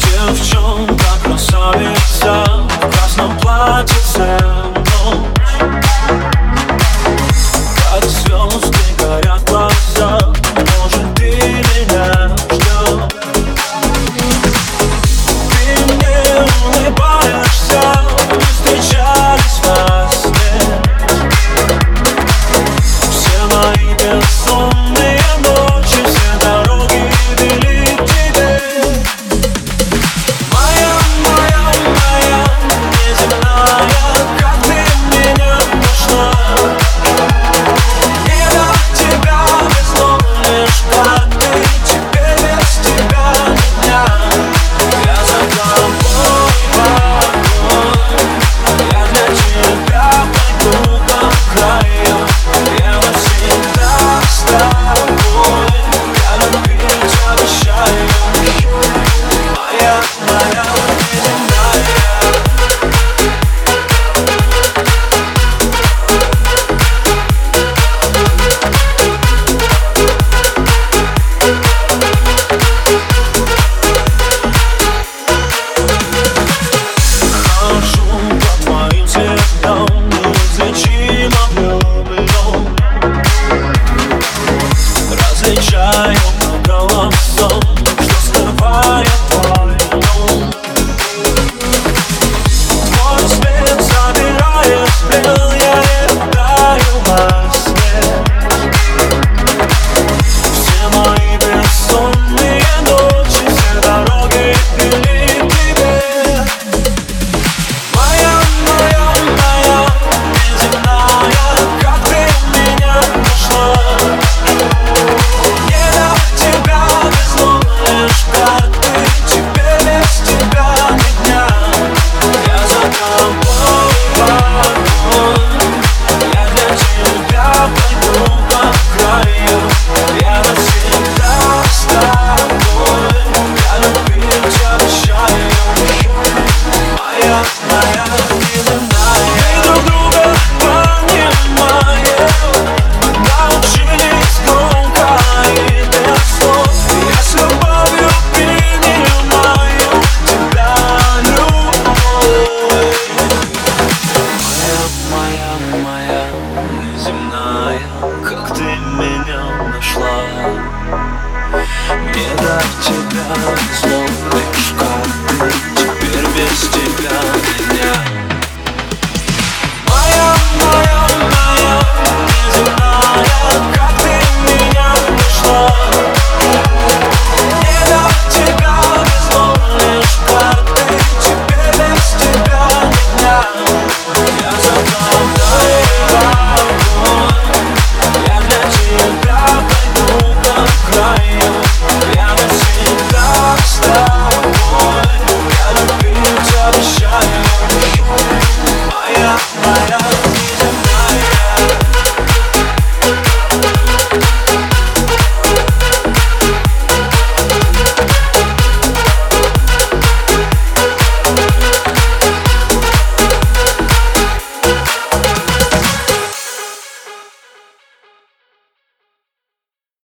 Девчонка, красавица В красном платьице тебя Сломный шкаф, теперь без тебя меня Yeah.